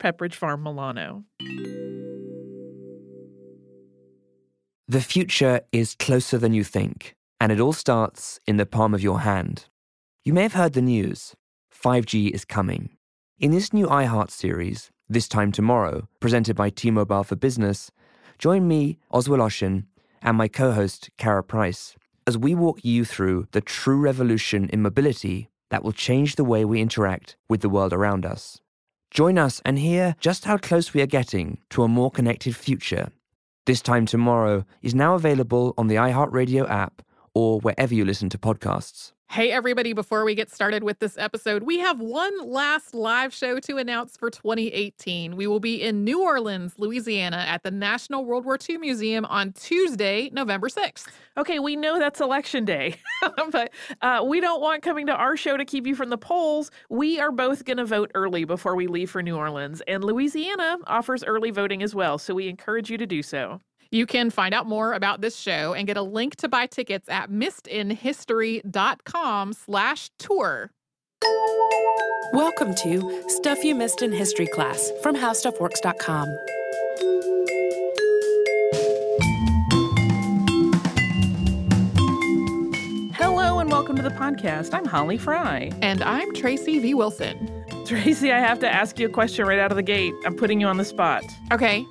Pepperidge Farm Milano. The future is closer than you think, and it all starts in the palm of your hand. You may have heard the news 5G is coming. In this new iHeart series, This Time Tomorrow, presented by T Mobile for Business, join me, Oz Woloshyn, and my co host, Kara Price, as we walk you through the true revolution in mobility that will change the way we interact with the world around us. Join us and hear just how close we are getting to a more connected future. This Time Tomorrow is now available on the iHeartRadio app or wherever you listen to podcasts. Hey, everybody, before we get started with this episode, we have one last live show to announce for 2018. We will be in New Orleans, Louisiana at the National World War II Museum on Tuesday, November 6th. Okay, we know that's election day, but uh, we don't want coming to our show to keep you from the polls. We are both going to vote early before we leave for New Orleans, and Louisiana offers early voting as well, so we encourage you to do so. You can find out more about this show and get a link to buy tickets at missedinhistory.com slash tour. Welcome to Stuff You Missed in History Class from HowStuffWorks.com. Hello and welcome to the podcast. I'm Holly Fry. And I'm Tracy V. Wilson. Tracy, I have to ask you a question right out of the gate. I'm putting you on the spot. Okay.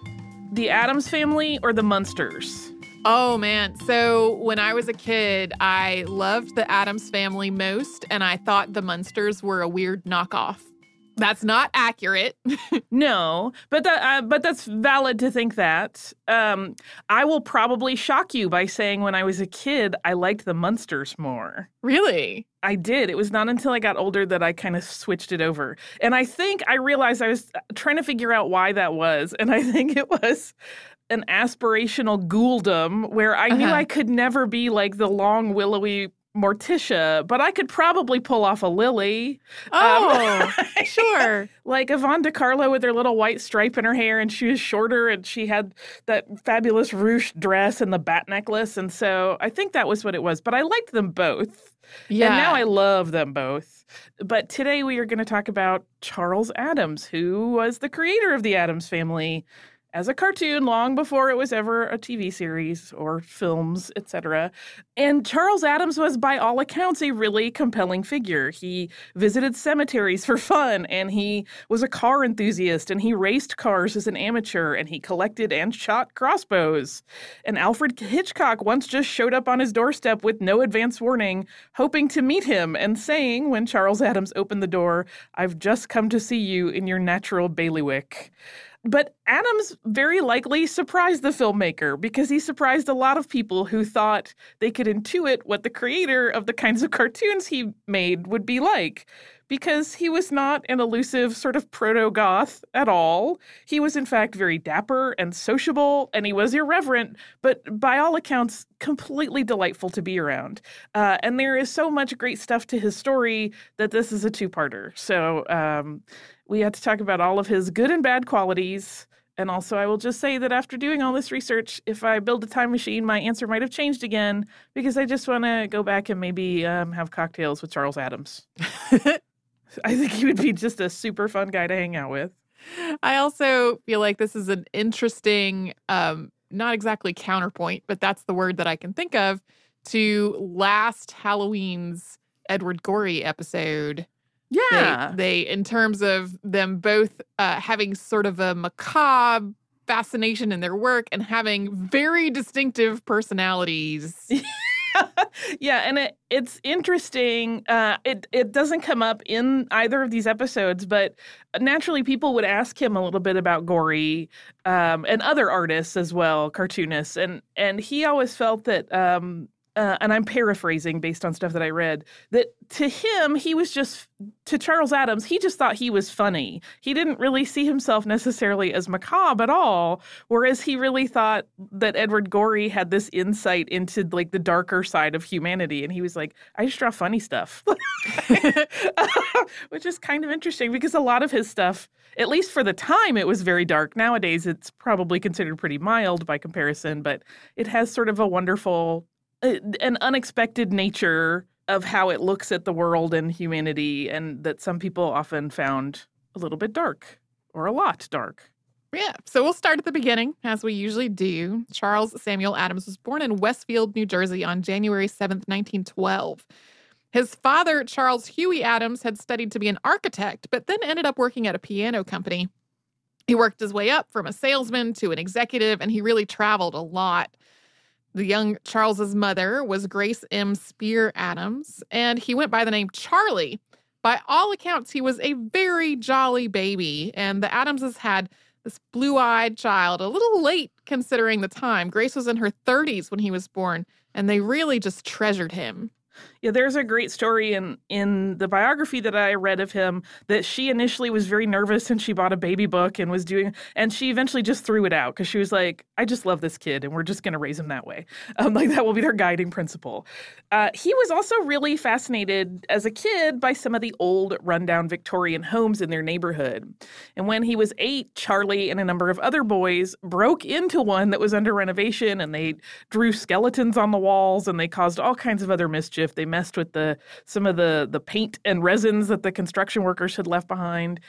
The Addams family or the Munsters? Oh man. So when I was a kid, I loved the Addams family most, and I thought the Munsters were a weird knockoff. That's not accurate. no, but that uh, but that's valid to think that. Um, I will probably shock you by saying when I was a kid, I liked the Munsters more. Really? I did. It was not until I got older that I kind of switched it over. And I think I realized I was uh, trying to figure out why that was. And I think it was an aspirational ghouldom where I uh-huh. knew I could never be like the long, willowy Morticia, but I could probably pull off a Lily. Um, oh, um, sure. Like Yvonne De Carlo with her little white stripe in her hair, and she was shorter, and she had that fabulous ruched dress and the bat necklace, and so I think that was what it was. But I liked them both. Yeah. And now I love them both. But today we are going to talk about Charles Addams, who was the creator of the Addams family as a cartoon long before it was ever a TV series or films, etc. And Charles Addams was, by all accounts, a really compelling figure. He visited cemeteries for fun, and he was a car enthusiast, and he raced cars as an amateur, and he collected and shot crossbows. And Alfred Hitchcock once just showed up on his doorstep with no advance warning, hoping to meet him and saying, when Charles Addams opened the door, I've just come to see you in your natural bailiwick. But Addams very likely surprised the filmmaker because he surprised a lot of people who thought they could intuit what the creator of the kinds of cartoons he made would be like. Because he was not an elusive sort of proto goth at all. He was, in fact, very dapper and sociable, and he was irreverent, but by all accounts, completely delightful to be around. Uh, and there is so much great stuff to his story that this is a two parter. So, um, we had to talk about all of his good and bad qualities. And also, I will just say that after doing all this research, if I build a time machine, my answer might have changed again because I just want to go back and maybe um, have cocktails with Charles Addams. I think he would be just a super fun guy to hang out with. I also feel like this is an interesting, um, not exactly counterpoint, but that's the word that I can think of to last Halloween's Edward Gorey episode yeah. They, they in terms of them both uh, having sort of a macabre fascination in their work and having very distinctive personalities. yeah, and it it's interesting. Uh, it it doesn't come up in either of these episodes, but naturally, people would ask him a little bit about Gorey um, and other artists as well, cartoonists, and and he always felt that um, uh, and I'm paraphrasing based on stuff that I read, that to him, he was just, to Charles Addams, he just thought he was funny. He didn't really see himself necessarily as macabre at all, whereas he really thought that Edward Gorey had this insight into like the darker side of humanity. And he was like, I just draw funny stuff, which is kind of interesting because a lot of his stuff, at least for the time, it was very dark. Nowadays, it's probably considered pretty mild by comparison, but it has sort of a wonderful Uh, an unexpected nature of how it looks at the world and humanity, and that some people often found a little bit dark or a lot dark. Yeah, so we'll start at the beginning, as we usually do. Charles Samuel Addams was born in Westfield, New Jersey on January 7th, 1912. His father, Charles Huey Addams, had studied to be an architect, but then ended up working at a piano company. He worked his way up from a salesman to an executive, and he really traveled a lot. The young Charles's mother was Grace M. Spear Addams, and he went by the name Charlie. By all accounts, he was a very jolly baby, and the Addamses had this blue eyed child, a little late considering the time. Grace was in her 30s when he was born, and they really just treasured him. Yeah, there's a great story in in the biography that I read of him that she initially was very nervous and she bought a baby book and was doing and she eventually just threw it out because she was like, I just love this kid and we're just going to raise him that way. Um, like that will be their guiding principle. Uh, he was also really fascinated as a kid by some of the old rundown Victorian homes in their neighborhood. And when he was eight, Charlie and a number of other boys broke into one that was under renovation and they drew skeletons on the walls and they caused all kinds of other mischief. They messed with the some of the the paint and resins that the construction workers had left behind.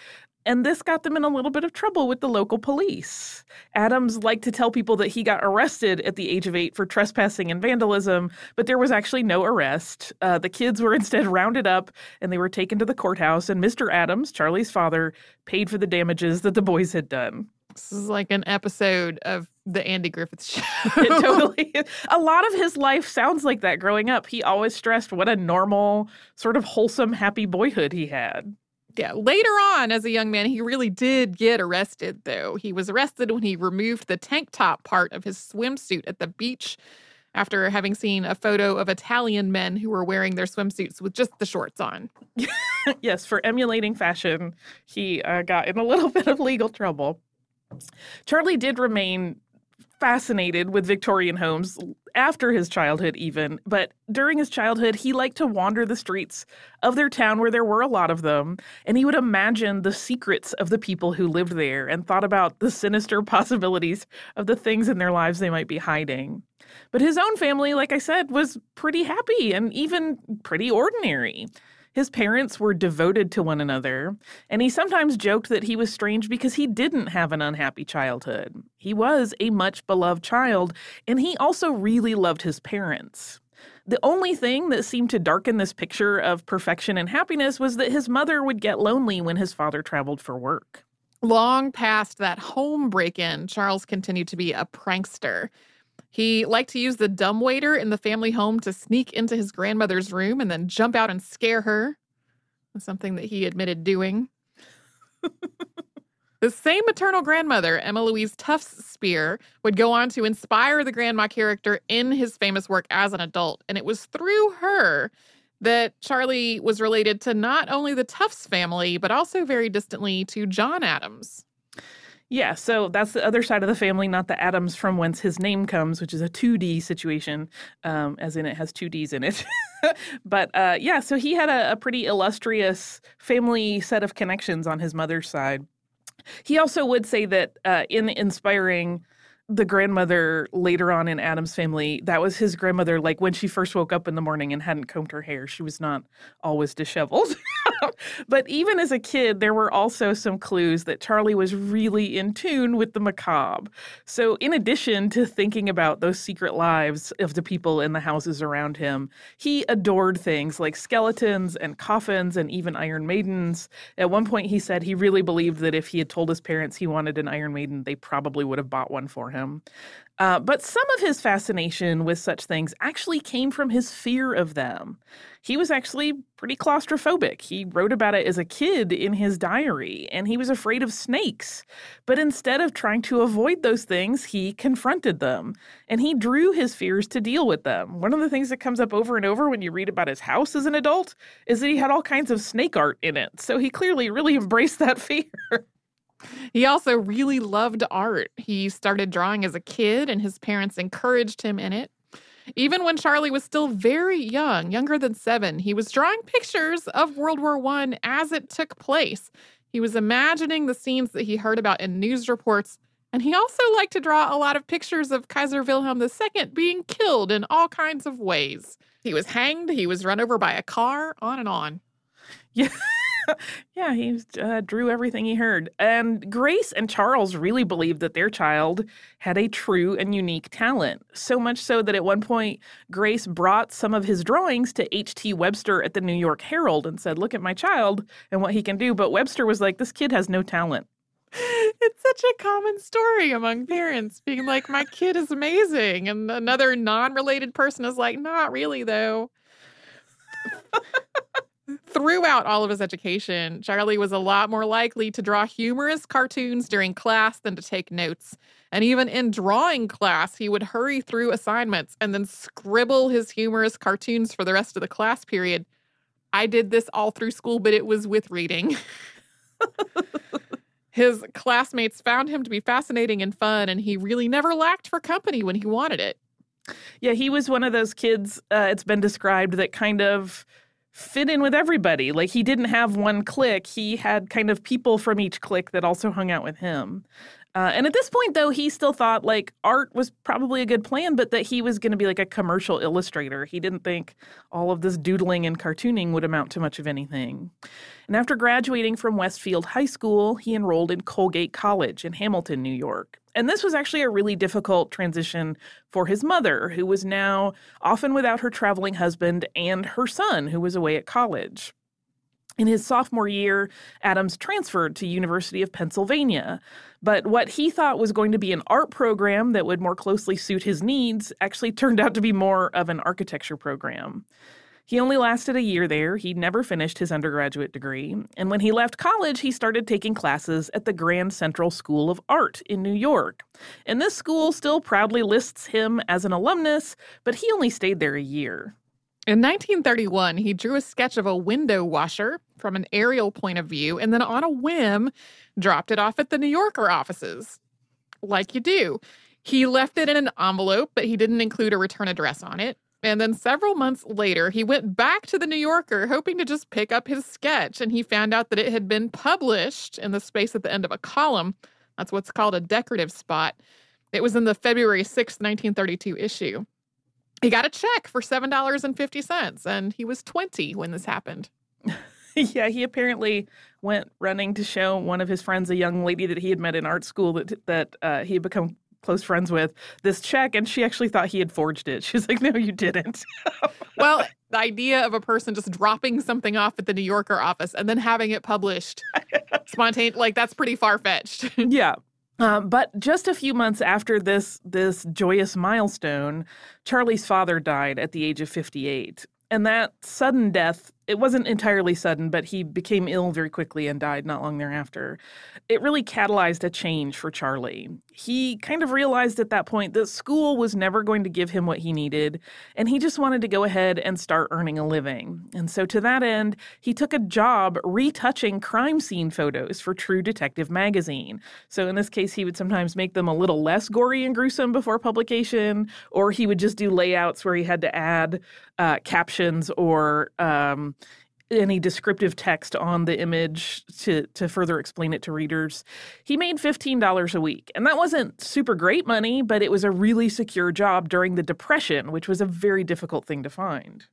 And this got them in a little bit of trouble with the local police. Addams liked to tell people that he got arrested at the age of eight for trespassing and vandalism, but there was actually no arrest. Uh, the kids were instead rounded up and they were taken to the courthouse, and Mr. Addams, Charlie's father, paid for the damages that the boys had done. This is like an episode of the Andy Griffith show. it totally A lot of his life sounds like that growing up. He always stressed what a normal, sort of wholesome, happy boyhood he had. Yeah, later on as a young man, he really did get arrested, though. He was arrested when he removed the tank top part of his swimsuit at the beach after having seen a photo of Italian men who were wearing their swimsuits with just the shorts on. yes, for emulating fashion, he uh, got in a little bit of legal trouble. Charlie did remain fascinated with Victorian homes after his childhood, even. But during his childhood, he liked to wander the streets of their town where there were a lot of them. And he would imagine the secrets of the people who lived there and thought about the sinister possibilities of the things in their lives they might be hiding. But his own family, like I said, was pretty happy and even pretty ordinary. His parents were devoted to one another, and he sometimes joked that he was strange because he didn't have an unhappy childhood. He was a much beloved child, and he also really loved his parents. The only thing that seemed to darken this picture of perfection and happiness was that his mother would get lonely when his father traveled for work. Long past that home break in, Charles continued to be a prankster. He liked to use the dumbwaiter in the family home to sneak into his grandmother's room and then jump out and scare her. Something that he admitted doing. the same maternal grandmother, Emma Louise Tufts Spear, would go on to inspire the grandma character in his famous work as an adult. And it was through her that Charlie was related to not only the Tufts family, but also very distantly to John Adams. Yeah, so that's the other side of the family, not the Addams from whence his name comes, which is a 2D situation, um, as in it has two Ds in it. but uh, yeah, so he had a, a pretty illustrious family set of connections on his mother's side. He also would say that uh, in inspiring the grandmother later on in Addams family, that was his grandmother, like when she first woke up in the morning and hadn't combed her hair. She was not always disheveled. but even as a kid, there were also some clues that Charlie was really in tune with the macabre. So, in addition to thinking about those secret lives of the people in the houses around him, he adored things like skeletons and coffins and even Iron Maidens. At one point, he said he really believed that if he had told his parents he wanted an Iron Maiden, they probably would have bought one for him. Uh, but some of his fascination with such things actually came from his fear of them. He was actually pretty claustrophobic. He wrote about it as a kid in his diary, and he was afraid of snakes. But instead of trying to avoid those things, he confronted them, and he drew his fears to deal with them. One of the things that comes up over and over when you read about his house as an adult is that he had all kinds of snake art in it. So he clearly really embraced that fear. He also really loved art. He started drawing as a kid, and his parents encouraged him in it. Even when Charlie was still very young, younger than seven, he was drawing pictures of World War I as it took place. He was imagining the scenes that he heard about in news reports, and he also liked to draw a lot of pictures of Kaiser Wilhelm II being killed in all kinds of ways. He was hanged, he was run over by a car, on and on. Yeah. yeah, he uh, drew everything he heard. And Grace and Charles really believed that their child had a true and unique talent. So much so that at one point, Grace brought some of his drawings to H.T. Webster at the New York Herald and said, Look at my child and what he can do. But Webster was like, This kid has no talent. It's such a common story among parents being like, My kid is amazing. And another non related person is like, Not really, though. Throughout all of his education, Charlie was a lot more likely to draw humorous cartoons during class than to take notes. And even in drawing class, he would hurry through assignments and then scribble his humorous cartoons for the rest of the class period. I did this all through school, but it was with reading. his classmates found him to be fascinating and fun, and he really never lacked for company when he wanted it. Yeah, he was one of those kids, uh, it's been described, that kind of fit in with everybody. Like he didn't have one clique, he had kind of people from each clique that also hung out with him. Uh, and at this point, though, he still thought like art was probably a good plan, but that he was going to be like a commercial illustrator. He didn't think all of this doodling and cartooning would amount to much of anything. And after graduating from Westfield High School, he enrolled in Colgate College in Hamilton, New York. And this was actually a really difficult transition for his mother, who was now often without her traveling husband and her son, who was away at college. In his sophomore year, Addams transferred to University of Pennsylvania, but what he thought was going to be an art program that would more closely suit his needs actually turned out to be more of an architecture program. He only lasted a year there. He never finished his undergraduate degree. And when he left college, he started taking classes at the Grand Central School of Art in New York. And this school still proudly lists him as an alumnus, but he only stayed there a year. In 1931, he drew a sketch of a window washer from an aerial point of view and then, on a whim, dropped it off at the New Yorker offices. Like you do. He left it in an envelope, but he didn't include a return address on it. And then several months later, he went back to the New Yorker hoping to just pick up his sketch. And he found out that it had been published in the space at the end of a column. That's what's called a decorative spot. It was in the February 6, 1932 issue. He got a check for $7.50, and he was 20 when this happened. yeah, he apparently went running to show one of his friends, a young lady that he had met in art school, that that uh, he had become close friends with this check and she actually thought he had forged it. She's like, "No, you didn't." well, the idea of a person just dropping something off at the New Yorker office and then having it published spontaneous like that's pretty far-fetched. yeah. Uh, but just a few months after this this joyous milestone, Charlie's father died at the age of 58. And that sudden death it wasn't entirely sudden, but he became ill very quickly and died not long thereafter. It really catalyzed a change for Charlie. He kind of realized at that point that school was never going to give him what he needed, and he just wanted to go ahead and start earning a living. And so, to that end, he took a job retouching crime scene photos for True Detective magazine. So, in this case, he would sometimes make them a little less gory and gruesome before publication, or he would just do layouts where he had to add uh, captions or um, any descriptive text on the image to to further explain it to readers. He made $15 a week. And that wasn't super great money, but it was a really secure job during the depression, which was a very difficult thing to find.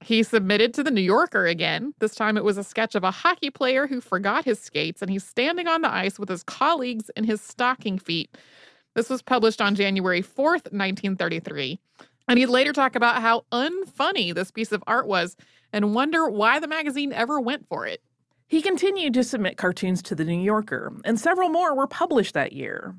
He submitted to the New Yorker again. This time it was a sketch of a hockey player who forgot his skates and he's standing on the ice with his colleagues in his stocking feet. This was published on January 4th, 1933. And he'd later talk about how unfunny this piece of art was and wonder why the magazine ever went for it. He continued to submit cartoons to the New Yorker, and several more were published that year.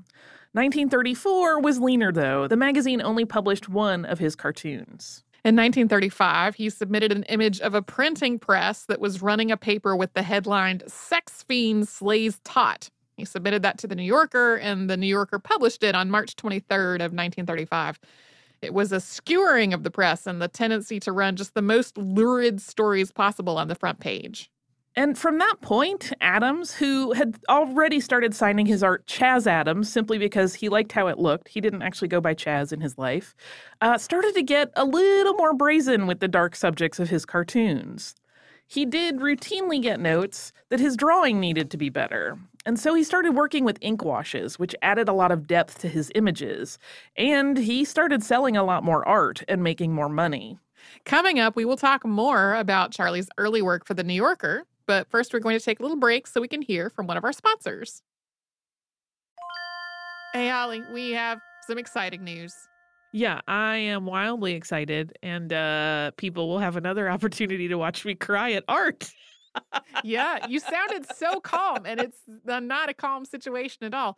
1934 was leaner, though. The magazine only published one of his cartoons. In 1935, he submitted an image of a printing press that was running a paper with the headline Sex Fiend Slays Tot. He submitted that to the New Yorker, and the New Yorker published it on March 23rd of 1935. It was a skewering of the press and the tendency to run just the most lurid stories possible on the front page. And from that point, Addams, who had already started signing his art Chas Addams simply because he liked how it looked, he didn't actually go by Chaz in his life, uh, started to get a little more brazen with the dark subjects of his cartoons. He did routinely get notes that his drawing needed to be better. And so he started working with ink washes, which added a lot of depth to his images. And he started selling a lot more art and making more money. Coming up, we will talk more about Charlie's early work for The New Yorker but first, we're going to take a little break so we can hear from one of our sponsors. Hey, Holly, we have some exciting news. Yeah, I am wildly excited, and uh, people will have another opportunity to watch me cry at art. Yeah, you sounded so calm, and it's not a calm situation at all.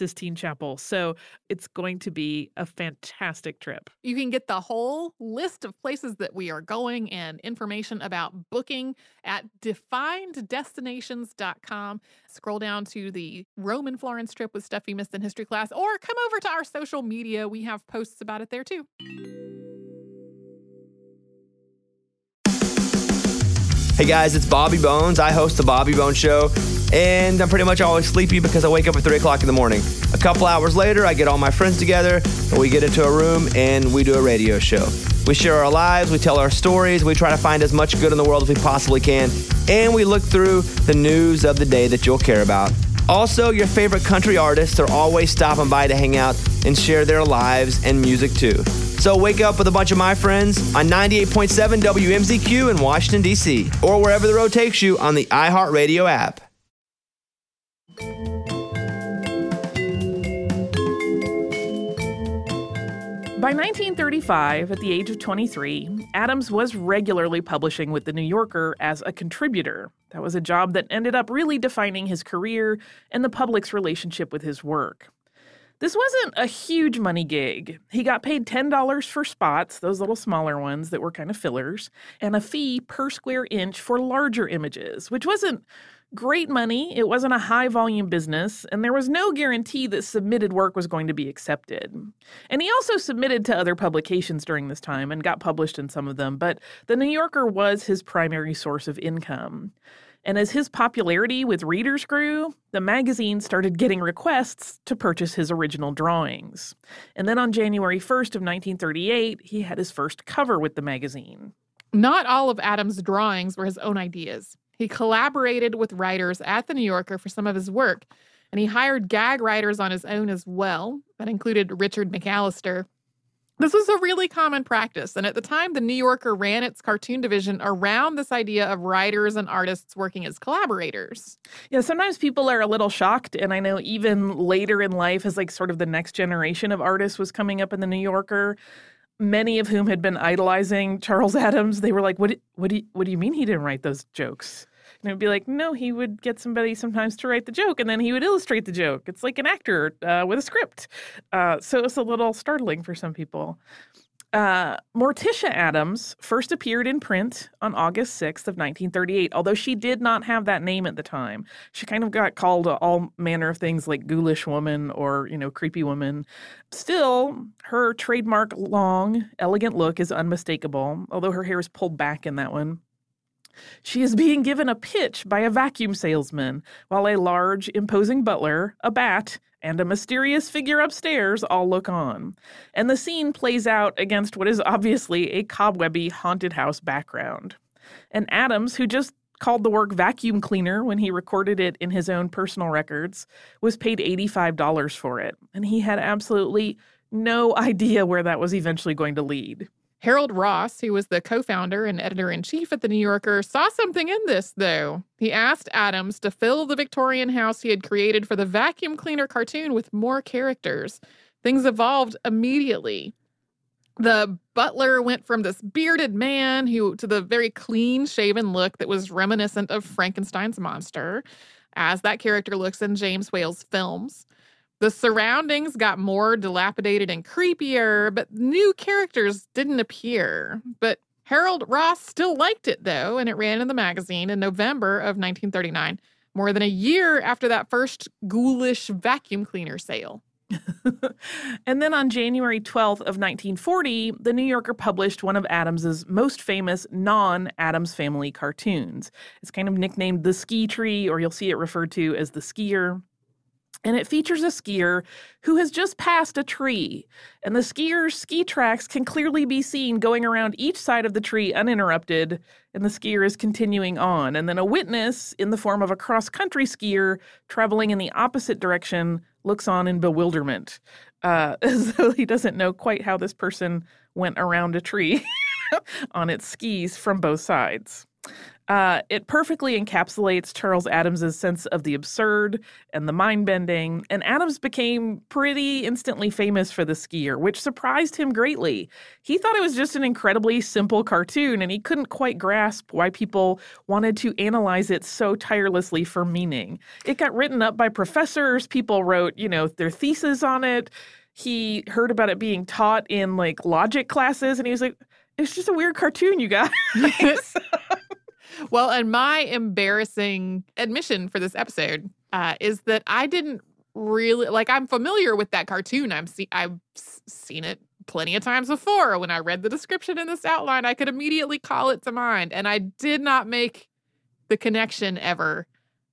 Sistine Chapel. So it's going to be a fantastic trip. You can get the whole list of places that we are going and information about booking at defineddestinations.com. Scroll down to the Roman Florence trip with stuff you missed in history class, or come over to our social media. We have posts about it there too. Hey guys, it's Bobby Bones. I host the Bobby Bones Show, and I'm pretty much always sleepy because I wake up at 3 o'clock in the morning. A couple hours later, I get all my friends together, and we get into a room and we do a radio show. We share our lives, we tell our stories, we try to find as much good in the world as we possibly can, and we look through the news of the day that you'll care about. Also, your favorite country artists are always stopping by to hang out and share their lives and music too. So wake up with a bunch of my friends on 98.7 WMZQ in Washington, D.C., or wherever the road takes you on the iHeartRadio app. By 1935, at the age of 23, Adams was regularly publishing with The New Yorker as a contributor. That was a job that ended up really defining his career and the public's relationship with his work. This wasn't a huge money gig. He got paid $10 for spots, those little smaller ones that were kind of fillers, and a fee per square inch for larger images, which wasn't great money. It wasn't a high volume business, and there was no guarantee that submitted work was going to be accepted. And he also submitted to other publications during this time and got published in some of them, but The New Yorker was his primary source of income. And as his popularity with readers grew, the magazine started getting requests to purchase his original drawings. And then on January 1st of 1938, he had his first cover with the magazine. Not all of Addams' drawings were his own ideas. He collaborated with writers at the New Yorker for some of his work, and he hired gag writers on his own as well. That included Richard McAllister, this was a really common practice. And at the time, the New Yorker ran its cartoon division around this idea of writers and artists working as collaborators. Yeah, sometimes people are a little shocked. And I know even later in life, as like sort of the next generation of artists was coming up in the New Yorker, many of whom had been idolizing Charles Addams, they were like, what, what, do, you, what do you mean he didn't write those jokes? And it would be like, no, he would get somebody sometimes to write the joke and then he would illustrate the joke. It's like an actor uh, with a script. Uh, so it's a little startling for some people. Uh, Morticia Addams first appeared in print on August 6th of 1938, although she did not have that name at the time. She kind of got called all manner of things like ghoulish woman or, you know, creepy woman. Still, her trademark long, elegant look is unmistakable, although her hair is pulled back in that one. She is being given a pitch by a vacuum salesman, while a large, imposing butler, a bat, and a mysterious figure upstairs all look on. And the scene plays out against what is obviously a cobwebby haunted house background. And Addams, who just called the work vacuum cleaner when he recorded it in his own personal records, was paid $85 for it. And he had absolutely no idea where that was eventually going to lead. Harold Ross, who was the co founder and editor in chief at The New Yorker, saw something in this, though. He asked Addams to fill the Victorian house he had created for the vacuum cleaner cartoon with more characters. Things evolved immediately. The butler went from this bearded man who to the very clean shaven look that was reminiscent of Frankenstein's monster, as that character looks in James Whale's films. The surroundings got more dilapidated and creepier, but new characters didn't appear. But Harold Ross still liked it, though, and it ran in the magazine in November of 1939, more than a year after that first ghoulish vacuum cleaner sale. and then on January 12th of 1940, the New Yorker published one of Addams's most famous non-Addams family cartoons. It's kind of nicknamed the ski tree or you'll see it referred to as the skier and it features a skier who has just passed a tree. And the skier's ski tracks can clearly be seen going around each side of the tree uninterrupted, and the skier is continuing on. And then a witness, in the form of a cross country skier traveling in the opposite direction, looks on in bewilderment, uh, as though he doesn't know quite how this person went around a tree on its skis from both sides. Uh, it perfectly encapsulates Charles Addams's sense of the absurd and the mind bending, and Addams became pretty instantly famous for the skier, which surprised him greatly. He thought it was just an incredibly simple cartoon, and he couldn't quite grasp why people wanted to analyze it so tirelessly for meaning. It got written up by professors, people wrote, you know, their thesis on it. He heard about it being taught in like logic classes, and he was like, it's just a weird cartoon, you guys. well, and my embarrassing admission for this episode uh, is that I didn't really like. I'm familiar with that cartoon. I'm see I've seen it plenty of times before. When I read the description in this outline, I could immediately call it to mind, and I did not make the connection ever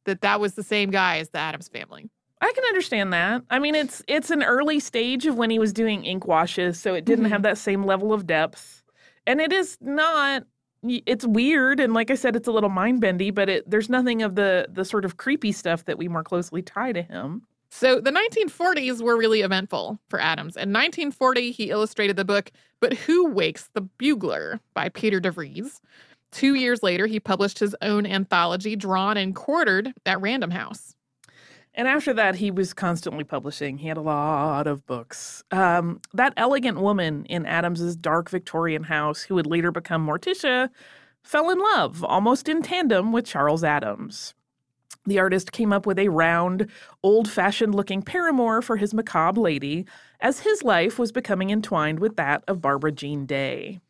that that was the same guy as the Addams family. I can understand that. I mean, it's it's an early stage of when he was doing ink washes, so it didn't mm-hmm. have that same level of depth. And it is not it's weird and like i said it's a little mind bendy but it, there's nothing of the the sort of creepy stuff that we more closely tie to him so the 1940s were really eventful for addams In 1940, he illustrated the book But Who Wakes the Bugler by Peter DeVries. Two years later, he published his own anthology, drawn and quartered at Random House. And after that, he was constantly publishing. He had a lot of books. Um, that elegant woman in Addams's dark Victorian house, who would later become Morticia, fell in love almost in tandem with Charles Addams. The artist came up with a round, old fashioned looking paramour for his macabre lady, as his life was becoming entwined with that of Barbara Jean Day.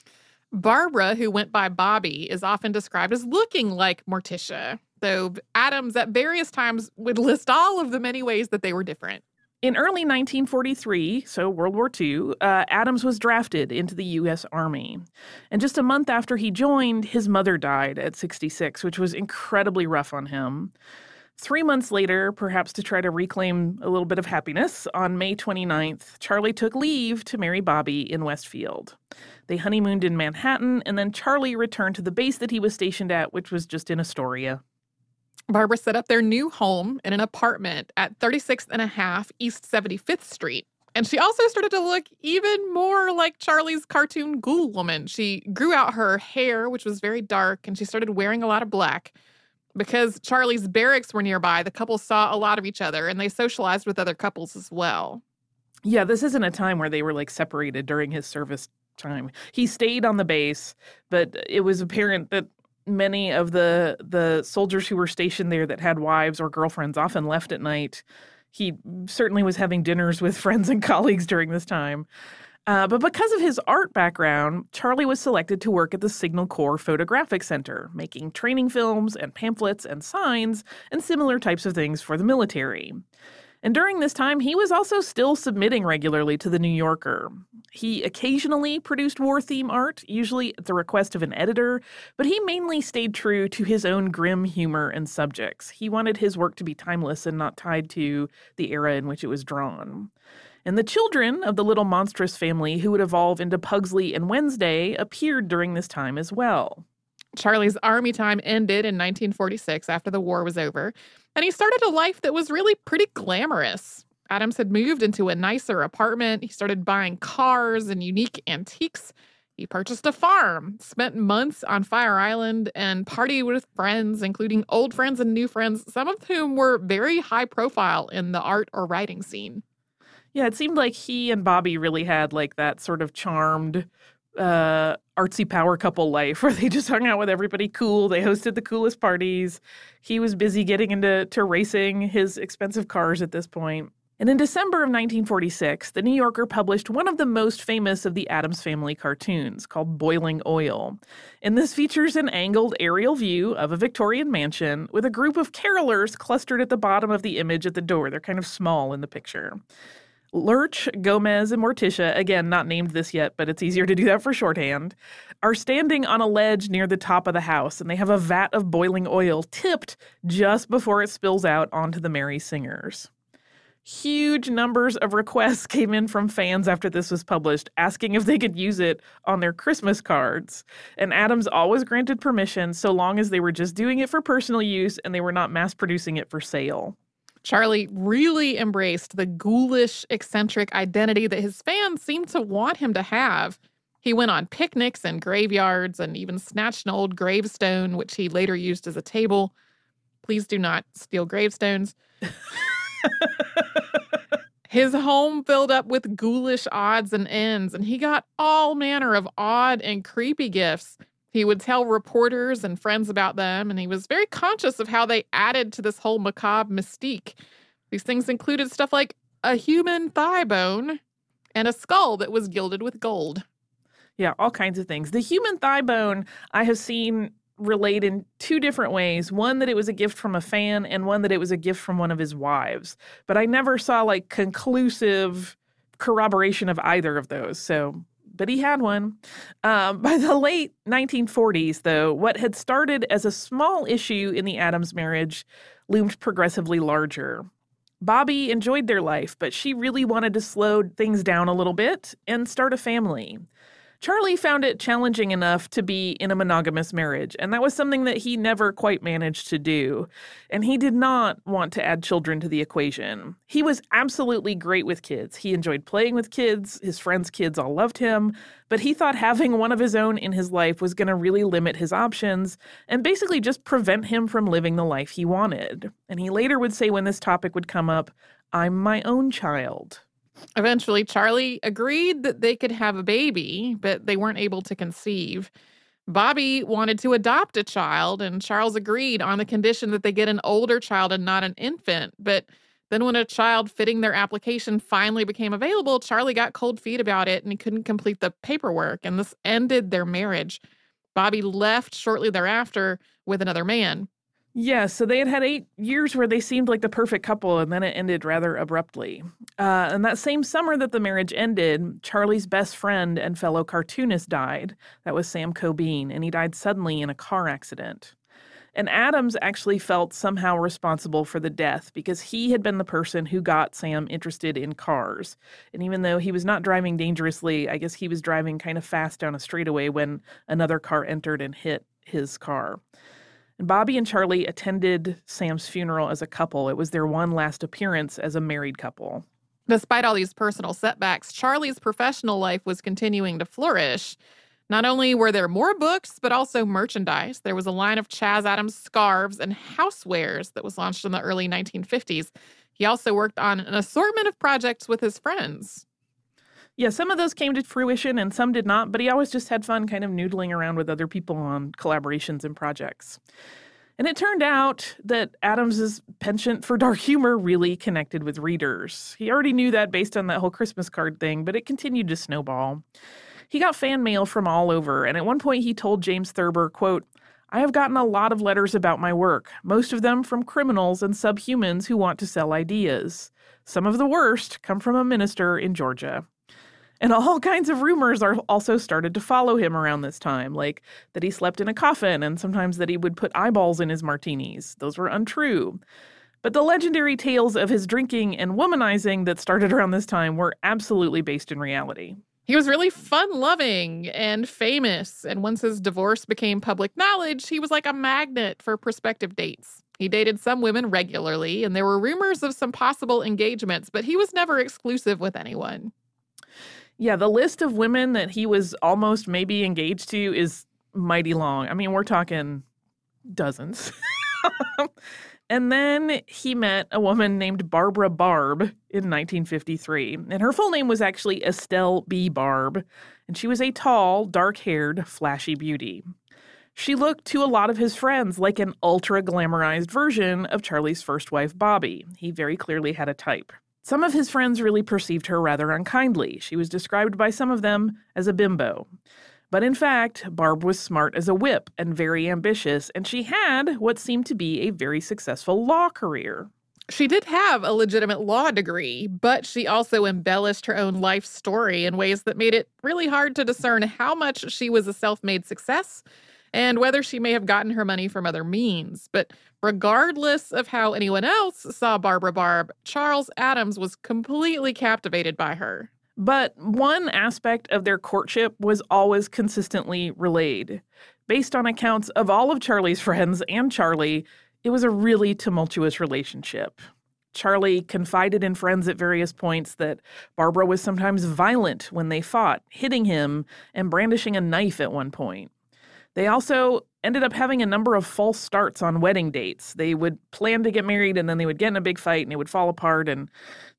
Barbara, who went by Bobby, is often described as looking like Morticia though Addams at various times would list all of the many ways that they were different. In early 1943, so World War II, uh, Addams was drafted into the U.S. Army. And just a month after he joined, his mother died at 66, which was incredibly rough on him. Three months later, perhaps to try to reclaim a little bit of happiness, on May 29th, Charlie took leave to marry Bobby in Westfield. They honeymooned in Manhattan, and then Charlie returned to the base that he was stationed at, which was just in Astoria. Barbara set up their new home in an apartment at 36th and a half East 75th Street. And she also started to look even more like Charlie's cartoon ghoul woman. She grew out her hair, which was very dark, and she started wearing a lot of black. Because Charlie's barracks were nearby, the couple saw a lot of each other and they socialized with other couples as well. Yeah, this isn't a time where they were like separated during his service time. He stayed on the base, but it was apparent that many of the the soldiers who were stationed there that had wives or girlfriends often left at night. He certainly was having dinners with friends and colleagues during this time. Uh, but because of his art background, Charlie was selected to work at the Signal Corps Photographic Center, making training films and pamphlets and signs and similar types of things for the military. And during this time, he was also still submitting regularly to the New Yorker. He occasionally produced war theme art, usually at the request of an editor, but he mainly stayed true to his own grim humor and subjects. He wanted his work to be timeless and not tied to the era in which it was drawn. And the children of the little monstrous family who would evolve into Pugsley and Wednesday appeared during this time as well. Charlie's army time ended in 1946 after the war was over, and he started a life that was really pretty glamorous. Addams had moved into a nicer apartment. He started buying cars and unique antiques. He purchased a farm, spent months on Fire Island, and partied with friends, including old friends and new friends, some of whom were very high profile in the art or writing scene. Yeah, it seemed like he and Bobby really had like that sort of charmed uh artsy power couple life where they just hung out with everybody cool. They hosted the coolest parties. He was busy getting into to racing his expensive cars at this point. And in December of 1946, the New Yorker published one of the most famous of the Addams Family cartoons called Boiling Oil. And this features an angled aerial view of a Victorian mansion with a group of carolers clustered at the bottom of the image at the door. They're kind of small in the picture. Lurch, Gomez, and Morticia, again, not named this yet, but it's easier to do that for shorthand, are standing on a ledge near the top of the house, and they have a vat of boiling oil tipped just before it spills out onto the merry singers. Huge numbers of requests came in from fans after this was published, asking if they could use it on their Christmas cards. And Addams always granted permission so long as they were just doing it for personal use and they were not mass producing it for sale. Charlie really embraced the ghoulish, eccentric identity that his fans seemed to want him to have. He went on picnics and graveyards and even snatched an old gravestone, which he later used as a table. Please do not steal gravestones. His home filled up with ghoulish odds and ends, and he got all manner of odd and creepy gifts. He would tell reporters and friends about them, and he was very conscious of how they added to this whole macabre mystique. These things included stuff like a human thigh bone and a skull that was gilded with gold. Yeah, all kinds of things. The human thigh bone I have seen relate in two different ways one that it was a gift from a fan, and one that it was a gift from one of his wives. But I never saw like conclusive corroboration of either of those. So but he had one. Um, by the late 1940s, though, what had started as a small issue in the Addams marriage loomed progressively larger. Bobby enjoyed their life, but she really wanted to slow things down a little bit and start a family. Charlie found it challenging enough to be in a monogamous marriage, and that was something that he never quite managed to do. And he did not want to add children to the equation. He was absolutely great with kids. He enjoyed playing with kids, his friends' kids all loved him, but he thought having one of his own in his life was going to really limit his options and basically just prevent him from living the life he wanted. And he later would say when this topic would come up, I'm my own child. Eventually, Charlie agreed that they could have a baby, but they weren't able to conceive. Bobby wanted to adopt a child, and Charles agreed on the condition that they get an older child and not an infant. But then, when a child fitting their application finally became available, Charlie got cold feet about it and he couldn't complete the paperwork, and this ended their marriage. Bobby left shortly thereafter with another man. Yeah, so they had had eight years where they seemed like the perfect couple, and then it ended rather abruptly. Uh, and that same summer that the marriage ended, Charlie's best friend and fellow cartoonist died. That was Sam Cobean, and he died suddenly in a car accident. And Addams actually felt somehow responsible for the death because he had been the person who got Sam interested in cars. And even though he was not driving dangerously, I guess he was driving kind of fast down a straightaway when another car entered and hit his car. And Bobby and Charlie attended Sam's funeral as a couple. It was their one last appearance as a married couple. Despite all these personal setbacks, Charlie's professional life was continuing to flourish. Not only were there more books, but also merchandise. There was a line of Chas Addams scarves and housewares that was launched in the early 1950s. He also worked on an assortment of projects with his friends. Yeah, some of those came to fruition and some did not, but he always just had fun kind of noodling around with other people on collaborations and projects. And it turned out that Addams's penchant for dark humor really connected with readers. He already knew that based on that whole Christmas card thing, but it continued to snowball. He got fan mail from all over, and at one point he told James Thurber, quote, I have gotten a lot of letters about my work, most of them from criminals and subhumans who want to sell ideas. Some of the worst come from a minister in Georgia. And all kinds of rumors are also started to follow him around this time, like that he slept in a coffin and sometimes that he would put eyeballs in his martinis. Those were untrue. But the legendary tales of his drinking and womanizing that started around this time were absolutely based in reality. He was really fun loving and famous. And once his divorce became public knowledge, he was like a magnet for prospective dates. He dated some women regularly, and there were rumors of some possible engagements, but he was never exclusive with anyone. Yeah, the list of women that he was almost maybe engaged to is mighty long. I mean, we're talking dozens. and then he met a woman named Barbara Barb in 1953. And her full name was actually Estelle B. Barb. And she was a tall, dark haired, flashy beauty. She looked to a lot of his friends like an ultra glamorized version of Charlie's first wife, Bobby. He very clearly had a type. Some of his friends really perceived her rather unkindly. She was described by some of them as a bimbo. But in fact, Barb was smart as a whip and very ambitious, and she had what seemed to be a very successful law career. She did have a legitimate law degree, but she also embellished her own life story in ways that made it really hard to discern how much she was a self made success and whether she may have gotten her money from other means. But regardless of how anyone else saw Barbara Barb, Charles Addams was completely captivated by her. But one aspect of their courtship was always consistently relayed. Based on accounts of all of Charlie's friends and Charlie, it was a really tumultuous relationship. Charlie confided in friends at various points that Barbara was sometimes violent when they fought, hitting him and brandishing a knife at one point. They also ended up having a number of false starts on wedding dates. They would plan to get married and then they would get in a big fight and it would fall apart and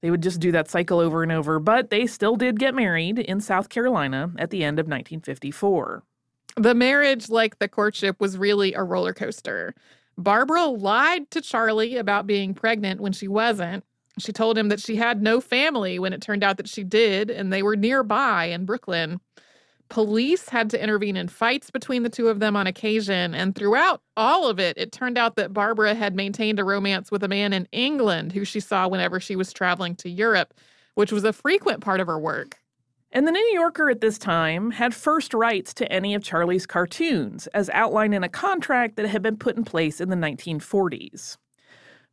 they would just do that cycle over and over. But they still did get married in South Carolina at the end of 1954. The marriage, like the courtship, was really a roller coaster. Barbara lied to Charlie about being pregnant when she wasn't. She told him that she had no family when it turned out that she did, and they were nearby in Brooklyn. Police had to intervene in fights between the two of them on occasion. And throughout all of it, it turned out that Barbara had maintained a romance with a man in England who she saw whenever she was traveling to Europe, which was a frequent part of her work. And the New Yorker at this time had first rights to any of Charlie's cartoons, as outlined in a contract that had been put in place in the 1940s.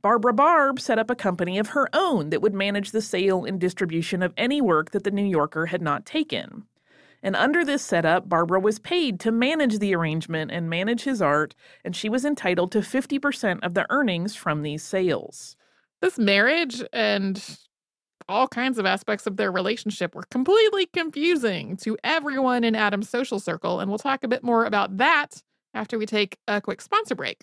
Barbara Barb set up a company of her own that would manage the sale and distribution of any work that the New Yorker had not taken. And under this setup, Barbara was paid to manage the arrangement and manage his art, and she was entitled to 50% of the earnings from these sales. This marriage and all kinds of aspects of their relationship were completely confusing to everyone in Addams' social circle, and we'll talk a bit more about that after we take a quick sponsor break.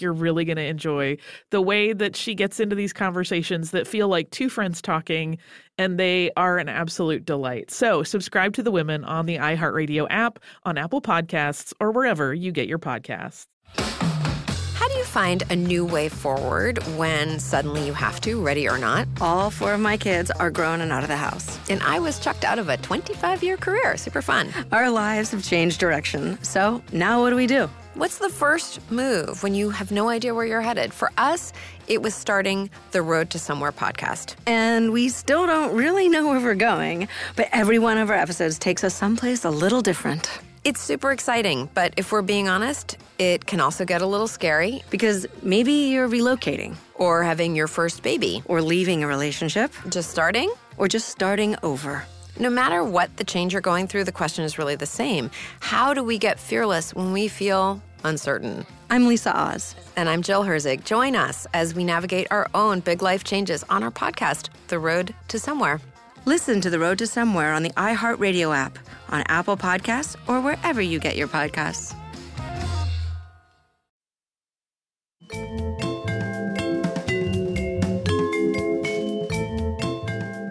you're really going to enjoy the way that she gets into these conversations that feel like two friends talking, and they are an absolute delight. So, subscribe to The Women on the iHeartRadio app, on Apple Podcasts, or wherever you get your podcasts How do you find a new way forward when suddenly you have to, ready or not. All four of my kids are grown and out of the house. And I was chucked out of a 25 year career. Super fun. Our lives have changed direction. So now what do we do? What's the first move when you have no idea where you're headed? For us, it was starting the Road to Somewhere podcast. And we still don't really know where we're going, but every one of our episodes takes us someplace a little different. It's super exciting, but if we're being honest, it can also get a little scary. Because maybe you're relocating, Or having your first baby. or leaving a relationship, Just starting? or just starting over. No matter what the change you're going through, the question is really the same. How do we get fearless when we feel uncertain? I'm Lisa Oz. And I'm Jill Herzig. Join us as we navigate our own big life changes on our podcast, The Road to Somewhere. Listen to The Road to Somewhere on the iHeartRadio app, on Apple Podcasts, or wherever you get your podcasts.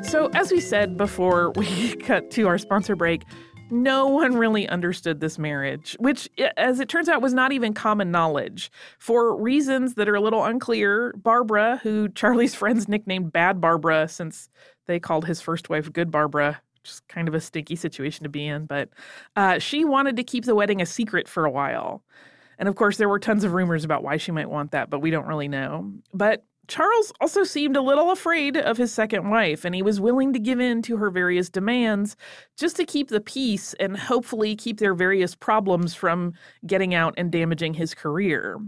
So, as we said before we cut to our sponsor break, no one really understood this marriage, which, as it turns out, was not even common knowledge. For reasons that are a little unclear, Barbara, who Charlie's friends nicknamed Bad Barbara since they called his first wife Good Barbara, just kind of a stinky situation to be in, but uh, she wanted to keep the wedding a secret for a while. And of course, there were tons of rumors about why she might want that, but we don't really know. But Charles also seemed a little afraid of his second wife, and he was willing to give in to her various demands just to keep the peace and hopefully keep their various problems from getting out and damaging his career.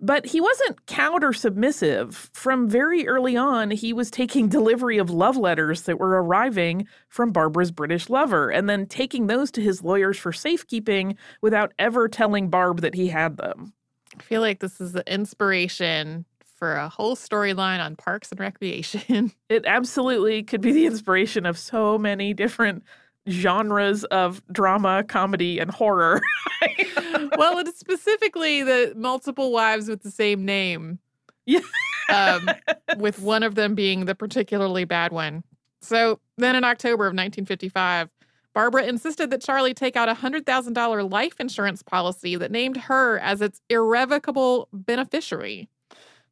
But he wasn't cowed or submissive. From very early on, he was taking delivery of love letters that were arriving from Barbara's British lover and then taking those to his lawyers for safekeeping without ever telling Barb that he had them. I feel like this is the inspiration for a whole storyline on Parks and Recreation. It absolutely could be the inspiration of so many different genres of drama, comedy, and horror. well, it's specifically the multiple wives with the same name. Yeah. um, with one of them being the particularly bad one. So then in October of 1955, Barbara insisted that Charlie take out a $100,000 life insurance policy that named her as its irrevocable beneficiary.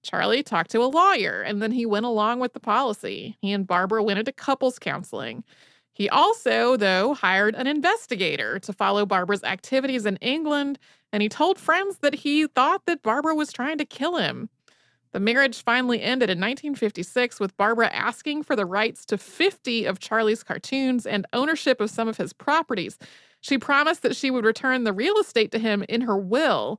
Charlie talked to a lawyer and then he went along with the policy. He and Barbara went into couples counseling. He also, though, hired an investigator to follow Barbara's activities in England, and he told friends that he thought that Barbara was trying to kill him. The marriage finally ended in 1956 with Barbara asking for the rights to 50 of Charlie's cartoons and ownership of some of his properties. She promised that she would return the real estate to him in her will.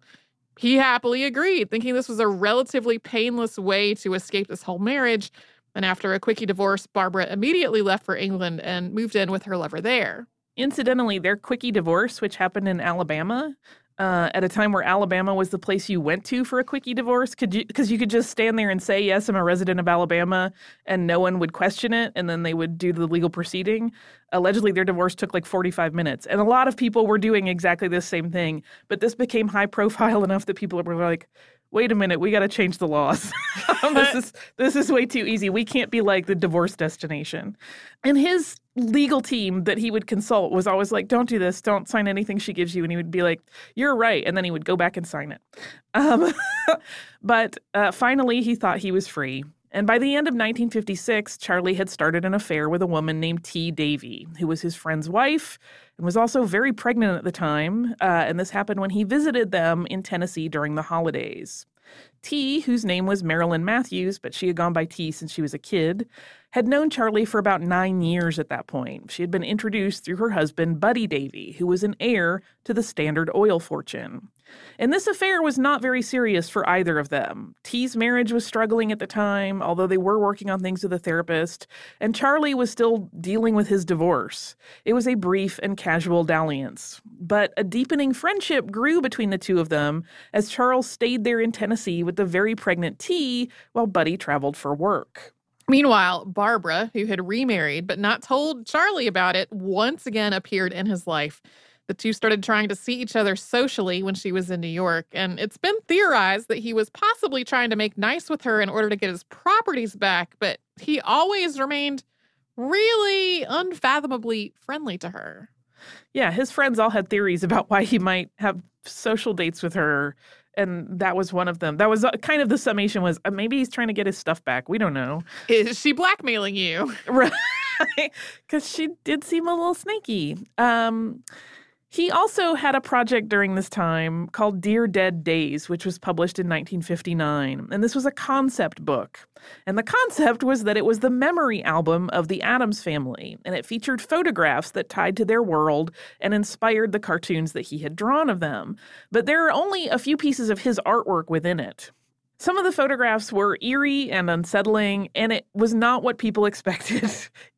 He happily agreed, thinking this was a relatively painless way to escape this whole marriage. And after a quickie divorce, Barbara immediately left for England and moved in with her lover there. Incidentally, their quickie divorce, which happened in Alabama, uh, at a time where Alabama was the place you went to for a quickie divorce, could you because you could just stand there and say yes, I'm a resident of Alabama, and no one would question it, and then they would do the legal proceeding. Allegedly, their divorce took like 45 minutes, and a lot of people were doing exactly the same thing. But this became high profile enough that people were like, wait a minute, we got to change the laws. this is this is way too easy. We can't be like the divorce destination. And his legal team that he would consult was always like, "Don't do this. Don't sign anything she gives you." And he would be like, "You're right," and then he would go back and sign it. Um, but uh, finally, he thought he was free. And by the end of 1956, Charlie had started an affair with a woman named T. Davy, who was his friend's wife and was also very pregnant at the time. Uh, and this happened when he visited them in Tennessee during the holidays. T, whose name was Marilyn Matthews, but she had gone by T since she was a kid, had known Charlie for about nine years at that point. She had been introduced through her husband, Buddy Davy, who was an heir to the Standard Oil fortune. And this affair was not very serious for either of them. T's marriage was struggling at the time, although they were working on things with a therapist, and Charlie was still dealing with his divorce. It was a brief and casual dalliance. But a deepening friendship grew between the two of them as Charles stayed there in Tennessee with the very pregnant T while Buddy traveled for work. Meanwhile, Barbara, who had remarried but not told Charlie about it, once again appeared in his life. The two started trying to see each other socially when she was in New York, and it's been theorized that he was possibly trying to make nice with her in order to get his properties back, but he always remained really unfathomably friendly to her. Yeah, his friends all had theories about why he might have social dates with her, and that was one of them. That was uh, kind of the summation was uh, maybe he's trying to get his stuff back. We don't know. Is she blackmailing you? Right. Because she did seem a little snaky. Um, He also had a project during this time called Dear Dead Days, which was published in 1959. And this was a concept book. And the concept was that it was the memory album of the Addams family, and it featured photographs that tied to their world and inspired the cartoons that he had drawn of them. But there are only a few pieces of his artwork within it. Some of the photographs were eerie and unsettling, and it was not what people expected.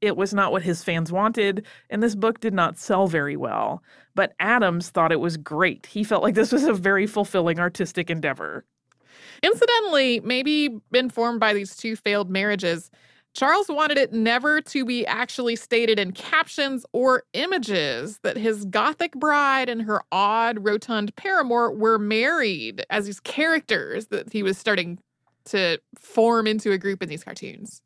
it was not what his fans wanted, and this book did not sell very well. But Addams thought it was great. He felt like this was a very fulfilling artistic endeavor. Incidentally, maybe informed by these two failed marriages, Charles wanted it never to be actually stated in captions or images that his gothic bride and her odd, rotund paramour were married as these characters that he was starting to form into a group in these cartoons.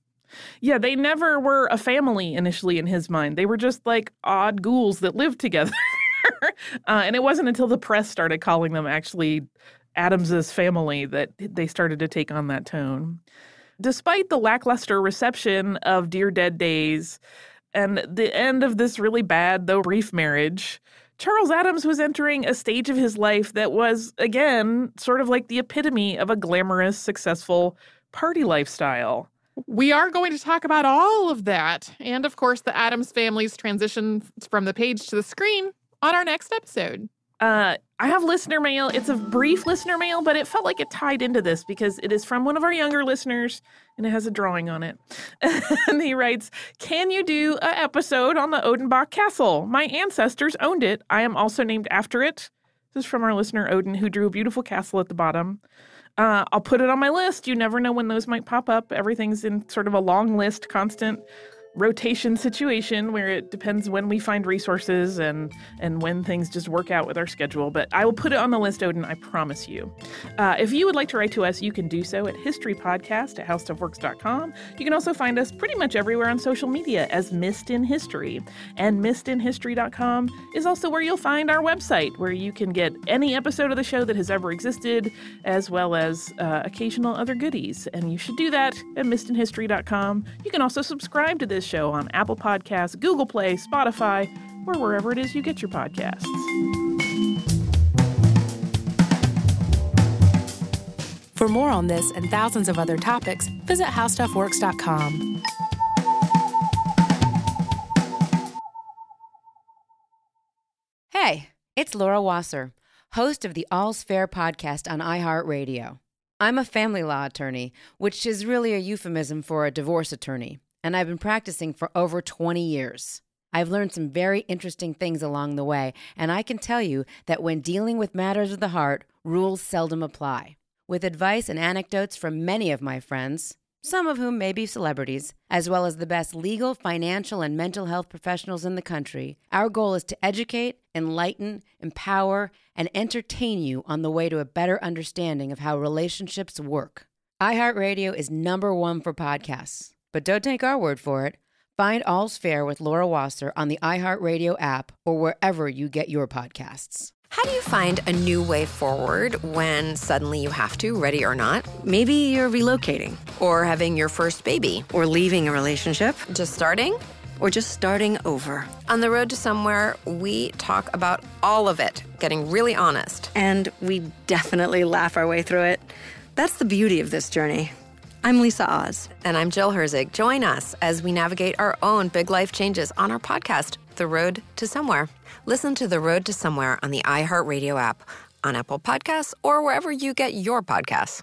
Yeah, they never were a family initially in his mind. They were just like odd ghouls that lived together. uh, and it wasn't until the press started calling them actually Addams's family that they started to take on that tone. Despite the lackluster reception of Dear Dead Days and the end of this really bad, though brief marriage, Charles Addams was entering a stage of his life that was, again, sort of like the epitome of a glamorous, successful party lifestyle. We are going to talk about all of that, and of course, the Addams family's transition from the page to the screen on our next episode. Uh, I have listener mail. It's a brief listener mail, but it felt like it tied into this because it is from one of our younger listeners and it has a drawing on it. and he writes, Can you do an episode on the Odenbach Castle? My ancestors owned it. I am also named after it. This is from our listener Odin, who drew a beautiful castle at the bottom. Uh, I'll put it on my list. You never know when those might pop up. Everything's in sort of a long list, constant rotation situation where it depends when we find resources and and when things just work out with our schedule but i will put it on the list odin i promise you. Uh, if you would like to write to us you can do so at historypodcast at howstuffworks.com you can also find us pretty much everywhere on social media as missed in history. And missedinhistory.com is also where you'll find our website where you can get any episode of the show that has ever existed as well as uh, occasional other goodies. And you should do that at missedinhistory.com you can also subscribe to this this show on Apple Podcasts, Google Play, Spotify, or wherever it is you get your podcasts. For more on this and thousands of other topics, visit howstuffworks.com. Hey, it's Laura Wasser, host of the All's Fair podcast on iHeartRadio. I'm a family law attorney, which is really a euphemism for a divorce attorney and I've been practicing for over 20 years. I've learned some very interesting things along the way, and I can tell you that when dealing with matters of the heart, rules seldom apply. With advice and anecdotes from many of my friends, some of whom may be celebrities, as well as the best legal, financial, and mental health professionals in the country, our goal is to educate, enlighten, empower, and entertain you on the way to a better understanding of how relationships work. iHeartRadio is number one for podcasts. But don't take our word for it. Find All's Fair with Laura Wasser on the iHeartRadio app or wherever you get your podcasts. How do you find a new way forward when suddenly you have to, ready or not? Maybe you're relocating, or having your first baby, or leaving a relationship, just starting, or just starting over. On the road to somewhere, we talk about all of it, getting really honest. And we definitely laugh our way through it. That's the beauty of this journey. I'm Lisa Oz. And I'm Jill Herzig. Join us as we navigate our own big life changes on our podcast, The Road to Somewhere. Listen to The Road to Somewhere on the iHeartRadio app, on Apple Podcasts, or wherever you get your podcasts.